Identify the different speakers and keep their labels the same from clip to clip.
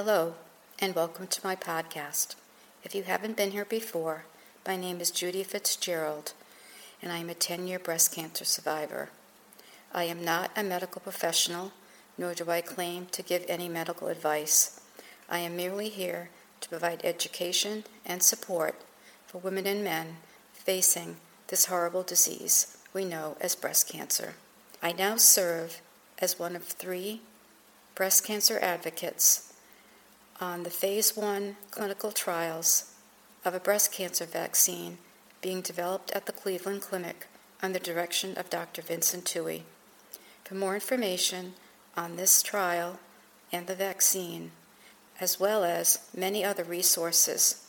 Speaker 1: Hello, and welcome to my podcast. If you haven't been here before, my name is Judy Fitzgerald, and I am a 10 year breast cancer survivor. I am not a medical professional, nor do I claim to give any medical advice. I am merely here to provide education and support for women and men facing this horrible disease we know as breast cancer. I now serve as one of three breast cancer advocates on the phase one clinical trials of a breast cancer vaccine being developed at the Cleveland Clinic under direction of Dr. Vincent Tuohy. For more information on this trial and the vaccine, as well as many other resources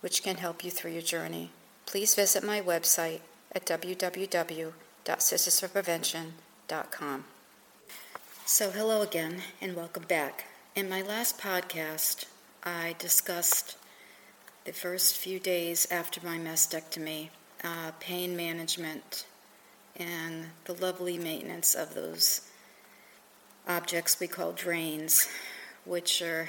Speaker 1: which can help you through your journey, please visit my website at www.sistersforprevention.com. So, hello again, and welcome back. In my last podcast, I discussed the first few days after my mastectomy, uh, pain management, and the lovely maintenance of those objects we call drains, which are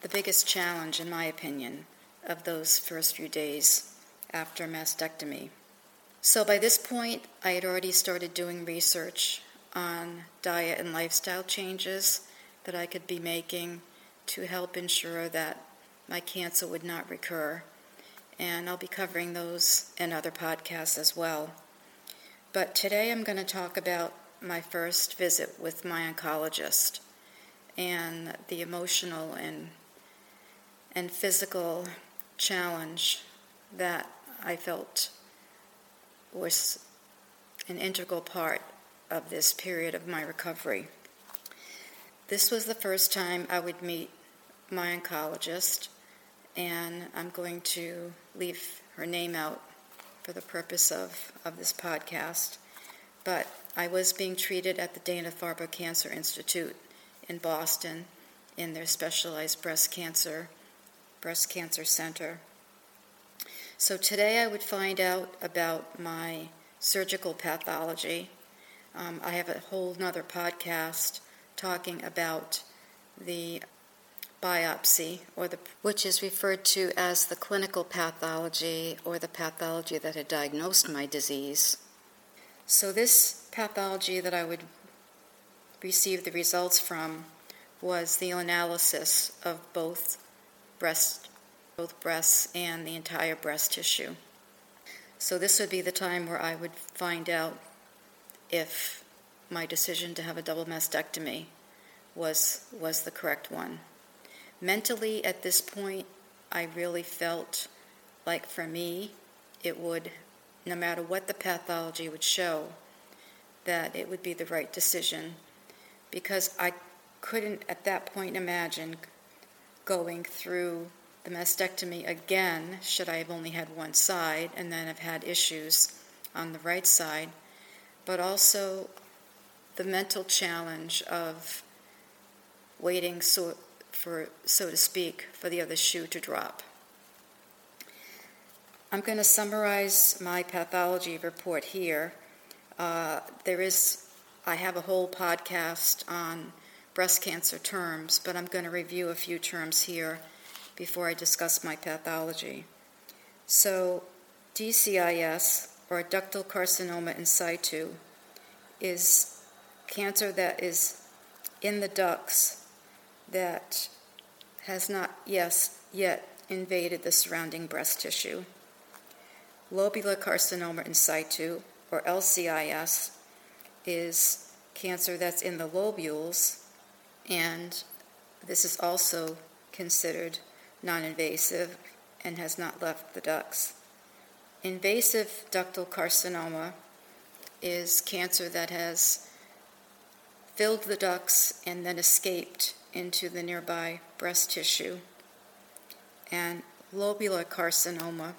Speaker 1: the biggest challenge, in my opinion, of those first few days after mastectomy. So by this point, I had already started doing research on diet and lifestyle changes that I could be making to help ensure that my cancer would not recur. And I'll be covering those in other podcasts as well. But today I'm going to talk about my first visit with my oncologist and the emotional and and physical challenge that I felt was an integral part of this period of my recovery. This was the first time I would meet my oncologist, and I'm going to leave her name out for the purpose of, of this podcast. But I was being treated at the Dana Farber Cancer Institute in Boston in their specialized breast cancer breast cancer center. So today I would find out about my surgical pathology. Um, I have a whole nother podcast talking about the biopsy, or the, which is referred to as the clinical pathology or the pathology that had diagnosed my disease. So, this pathology that I would receive the results from was the analysis of both breast, both breasts and the entire breast tissue. So, this would be the time where I would find out if my decision to have a double mastectomy was, was the correct one. Mentally, at this point, I really felt like for me, it would, no matter what the pathology would show, that it would be the right decision because I couldn't at that point imagine going through the mastectomy again should I have only had one side and then have had issues on the right side, but also the mental challenge of waiting so for, so to speak, for the other shoe to drop. I'm going to summarize my pathology report here. Uh, there is, I have a whole podcast on breast cancer terms, but I'm going to review a few terms here before I discuss my pathology. So, DCIS, or ductal carcinoma in situ, is cancer that is in the ducts that has not yes, yet invaded the surrounding breast tissue. Lobular carcinoma in situ, or LCIS, is cancer that's in the lobules, and this is also considered non invasive and has not left the ducts. Invasive ductal carcinoma is cancer that has filled the ducts and then escaped into the nearby breast tissue, and lobular carcinoma,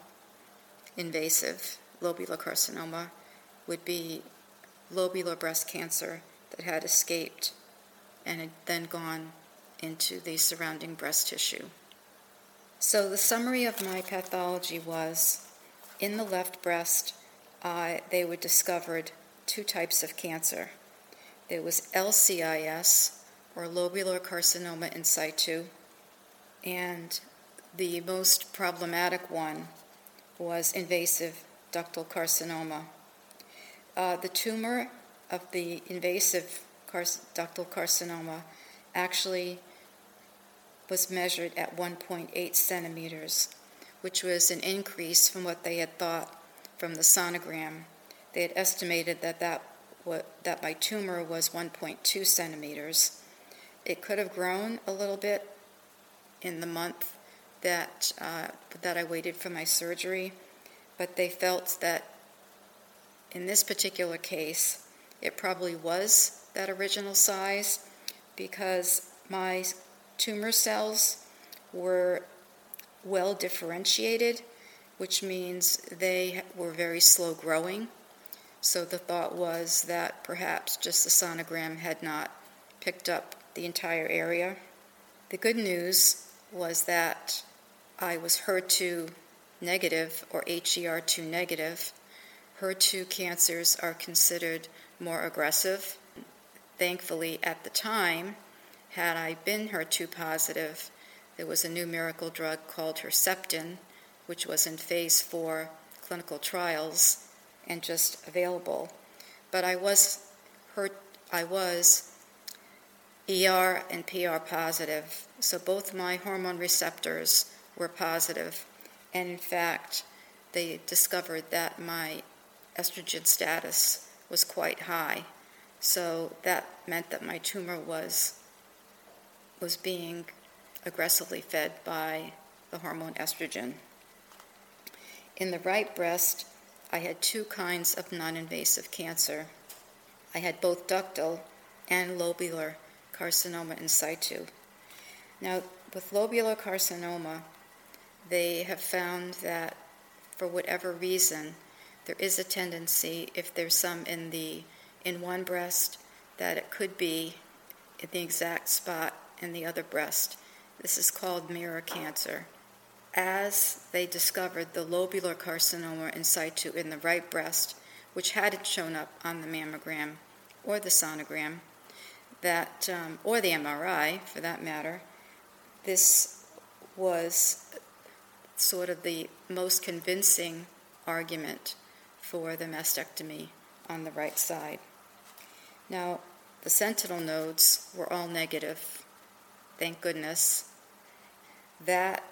Speaker 1: invasive lobular carcinoma, would be lobular breast cancer that had escaped and had then gone into the surrounding breast tissue. So, the summary of my pathology was in the left breast, uh, they were discovered two types of cancer. There was LCIS, or lobular carcinoma in situ, and the most problematic one was invasive ductal carcinoma. Uh, the tumor of the invasive car- ductal carcinoma actually was measured at 1.8 centimeters, which was an increase from what they had thought from the sonogram. They had estimated that that, that my tumor was 1.2 centimeters. It could have grown a little bit in the month that, uh, that I waited for my surgery, but they felt that in this particular case, it probably was that original size because my tumor cells were well differentiated, which means they were very slow growing. So the thought was that perhaps just the sonogram had not picked up the entire area. The good news was that I was HER2 negative or HER2 negative. HER2 cancers are considered more aggressive. Thankfully, at the time, had I been HER2 positive, there was a new miracle drug called Herceptin, which was in phase four clinical trials and just available. But I was her, I was ER and PR positive, so both my hormone receptors were positive, and in fact, they discovered that my estrogen status was quite high. So that meant that my tumor was was being aggressively fed by the hormone estrogen. In the right breast, I had two kinds of non invasive cancer. I had both ductal and lobular carcinoma in situ. Now, with lobular carcinoma, they have found that for whatever reason, there is a tendency, if there's some in the in one breast, that it could be in the exact spot in the other breast. This is called mirror cancer. As they discovered the lobular carcinoma in situ in the right breast, which hadn't shown up on the mammogram or the sonogram, that um, or the MRI for that matter, this was sort of the most convincing argument for the mastectomy on the right side. Now, the sentinel nodes were all negative, thank goodness. That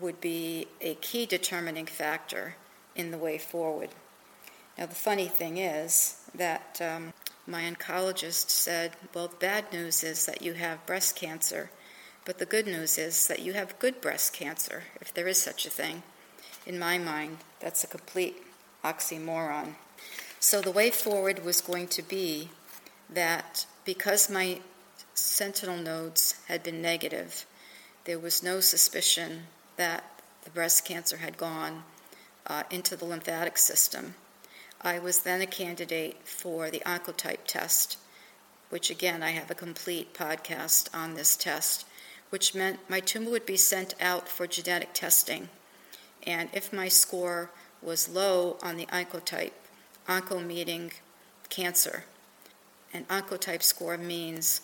Speaker 1: would be a key determining factor in the way forward. Now, the funny thing is that um, my oncologist said, Well, the bad news is that you have breast cancer, but the good news is that you have good breast cancer, if there is such a thing. In my mind, that's a complete oxymoron. So the way forward was going to be that because my sentinel nodes had been negative, there was no suspicion that the breast cancer had gone uh, into the lymphatic system. I was then a candidate for the Oncotype test, which again, I have a complete podcast on this test, which meant my tumor would be sent out for genetic testing. And if my score was low on the oncotype, onco meaning cancer. An oncotype score means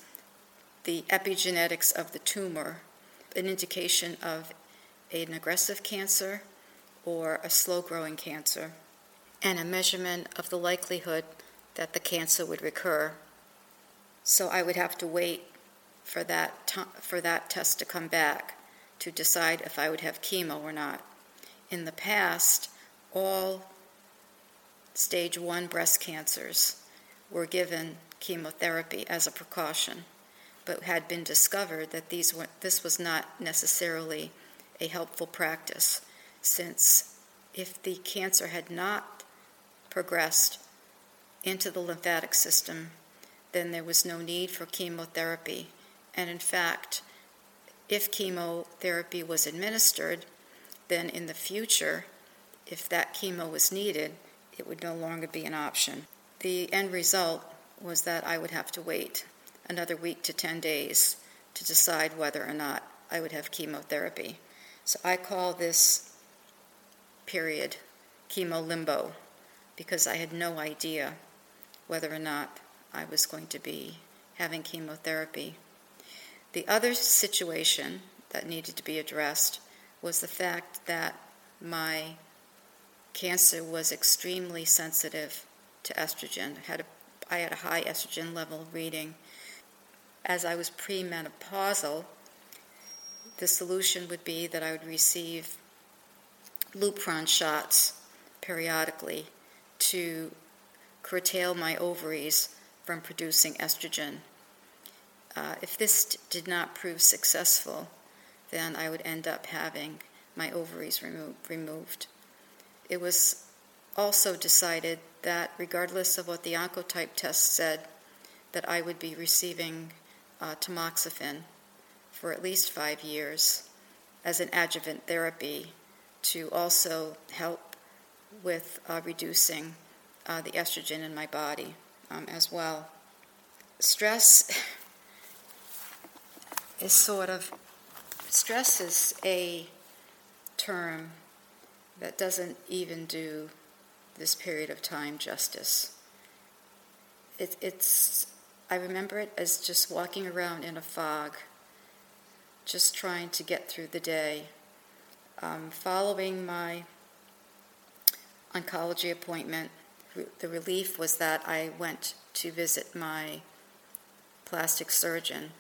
Speaker 1: the epigenetics of the tumor, an indication of an aggressive cancer or a slow growing cancer, and a measurement of the likelihood that the cancer would recur. So I would have to wait for that, t- for that test to come back to decide if I would have chemo or not. In the past, all stage one breast cancers were given chemotherapy as a precaution, but had been discovered that these were, this was not necessarily a helpful practice, since if the cancer had not progressed into the lymphatic system, then there was no need for chemotherapy. And in fact, if chemotherapy was administered, then in the future, if that chemo was needed, it would no longer be an option. The end result was that I would have to wait another week to 10 days to decide whether or not I would have chemotherapy. So I call this period chemo limbo because I had no idea whether or not I was going to be having chemotherapy. The other situation that needed to be addressed was the fact that my cancer was extremely sensitive to estrogen. I had a, I had a high estrogen level reading. As I was premenopausal, the solution would be that I would receive Lupron shots periodically to curtail my ovaries from producing estrogen. Uh, if this did not prove successful, then I would end up having my ovaries remo- removed. It was also decided that, regardless of what the oncotype test said, that I would be receiving uh, tamoxifen for at least five years as an adjuvant therapy to also help with uh, reducing uh, the estrogen in my body um, as well. Stress is sort of, stress is a term that doesn't even do this period of time justice. It, it's, I remember it as just walking around in a fog, just trying to get through the day. Um, following my oncology appointment, the relief was that I went to visit my plastic surgeon,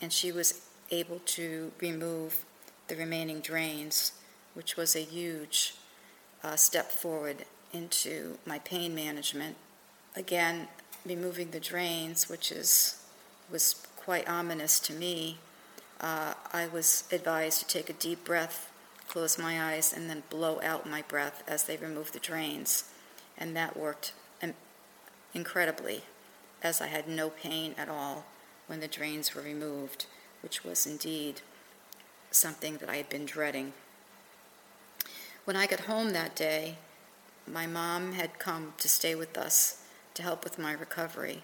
Speaker 1: and she was able to remove the remaining drains, which was a huge uh, step forward into my pain management. Again, removing the drains, which is was quite ominous to me. Uh, I was advised to take a deep breath, close my eyes, and then blow out my breath as they removed the drains, and that worked incredibly, as I had no pain at all when the drains were removed, which was indeed something that I had been dreading. When I got home that day, my mom had come to stay with us to help with my recovery,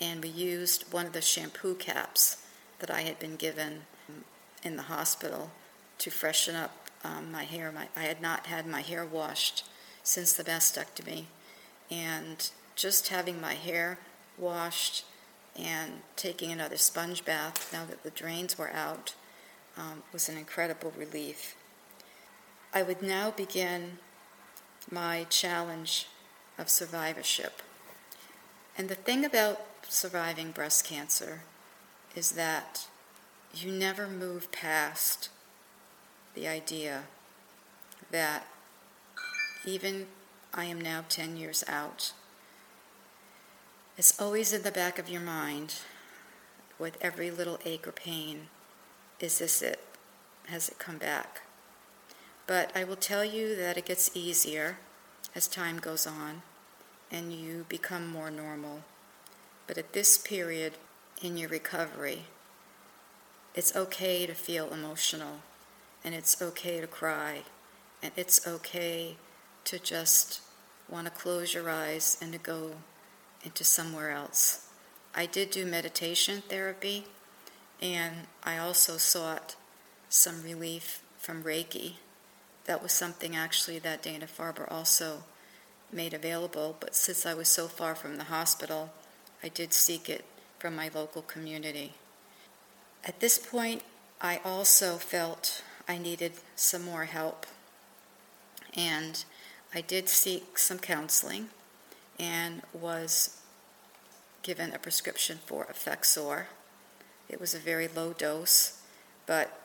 Speaker 1: and we used one of the shampoo caps that I had been given in the hospital to freshen up um, my hair. My, I had not had my hair washed since the mastectomy, and just having my hair washed and taking another sponge bath now that the drains were out um, was an incredible relief. I would now begin my challenge of survivorship. And the thing about surviving breast cancer is that you never move past the idea that even I am now 10 years out, it's always in the back of your mind with every little ache or pain is this it? Has it come back? But I will tell you that it gets easier as time goes on and you become more normal. But at this period in your recovery, it's okay to feel emotional and it's okay to cry and it's okay to just want to close your eyes and to go into somewhere else. I did do meditation therapy and I also sought some relief from Reiki that was something actually that Dana Farber also made available, but since I was so far from the hospital, I did seek it from my local community. At this point, I also felt I needed some more help, and I did seek some counseling and was given a prescription for Effexor. It was a very low dose, but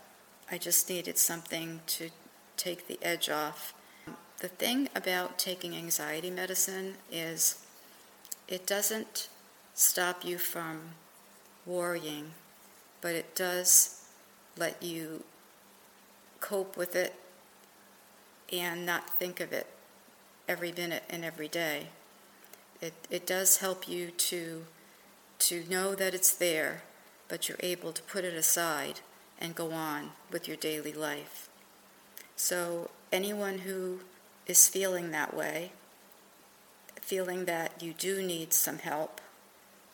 Speaker 1: I just needed something to take the edge off. The thing about taking anxiety medicine is it doesn't stop you from worrying, but it does let you cope with it and not think of it every minute and every day. It, it does help you to, to know that it's there, but you're able to put it aside and go on with your daily life. So, anyone who is feeling that way, feeling that you do need some help,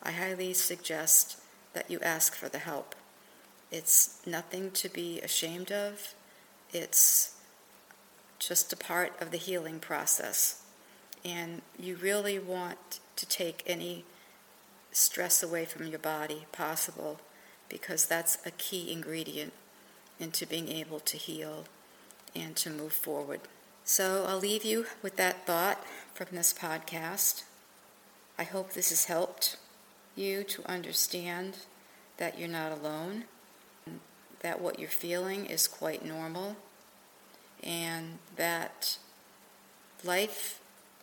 Speaker 1: I highly suggest that you ask for the help. It's nothing to be ashamed of, it's just a part of the healing process. And you really want to take any stress away from your body possible because that's a key ingredient into being able to heal and to move forward. So I'll leave you with that thought from this podcast. I hope this has helped you to understand that you're not alone, that what you're feeling is quite normal, and that life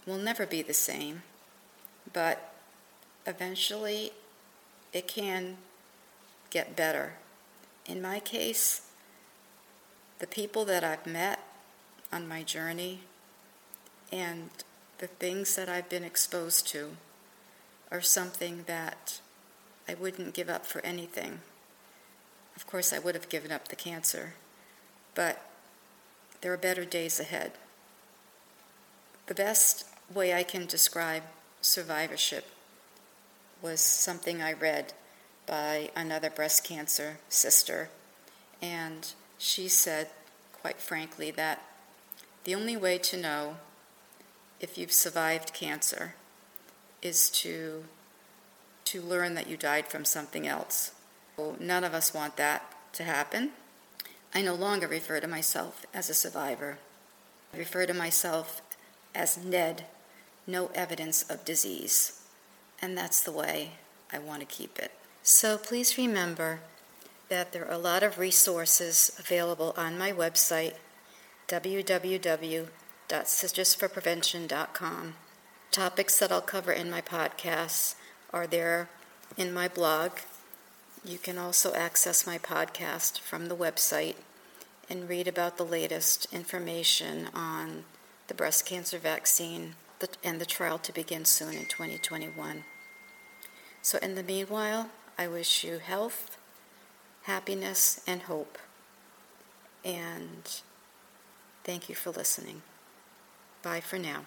Speaker 1: will never be the same, but eventually it can get better. In my case, the people that I've met on my journey and the things that I've been exposed to are something that I wouldn't give up for anything. Of course, I would have given up the cancer, but there are better days ahead. The best way I can describe survivorship was something I read by another breast cancer sister, and she said, quite frankly, that the only way to know if you've survived cancer is to to learn that you died from something else. None of us want that to happen. I no longer refer to myself as a survivor. I refer to myself as Ned, no evidence of disease. And that's the way I want to keep it. So please remember that there are a lot of resources available on my website, www.sistersforprevention.com. Topics that I'll cover in my podcasts are there in my blog. You can also access my podcast from the website and read about the latest information on the breast cancer vaccine and the trial to begin soon in 2021. So, in the meanwhile, I wish you health, happiness, and hope. And thank you for listening. Bye for now.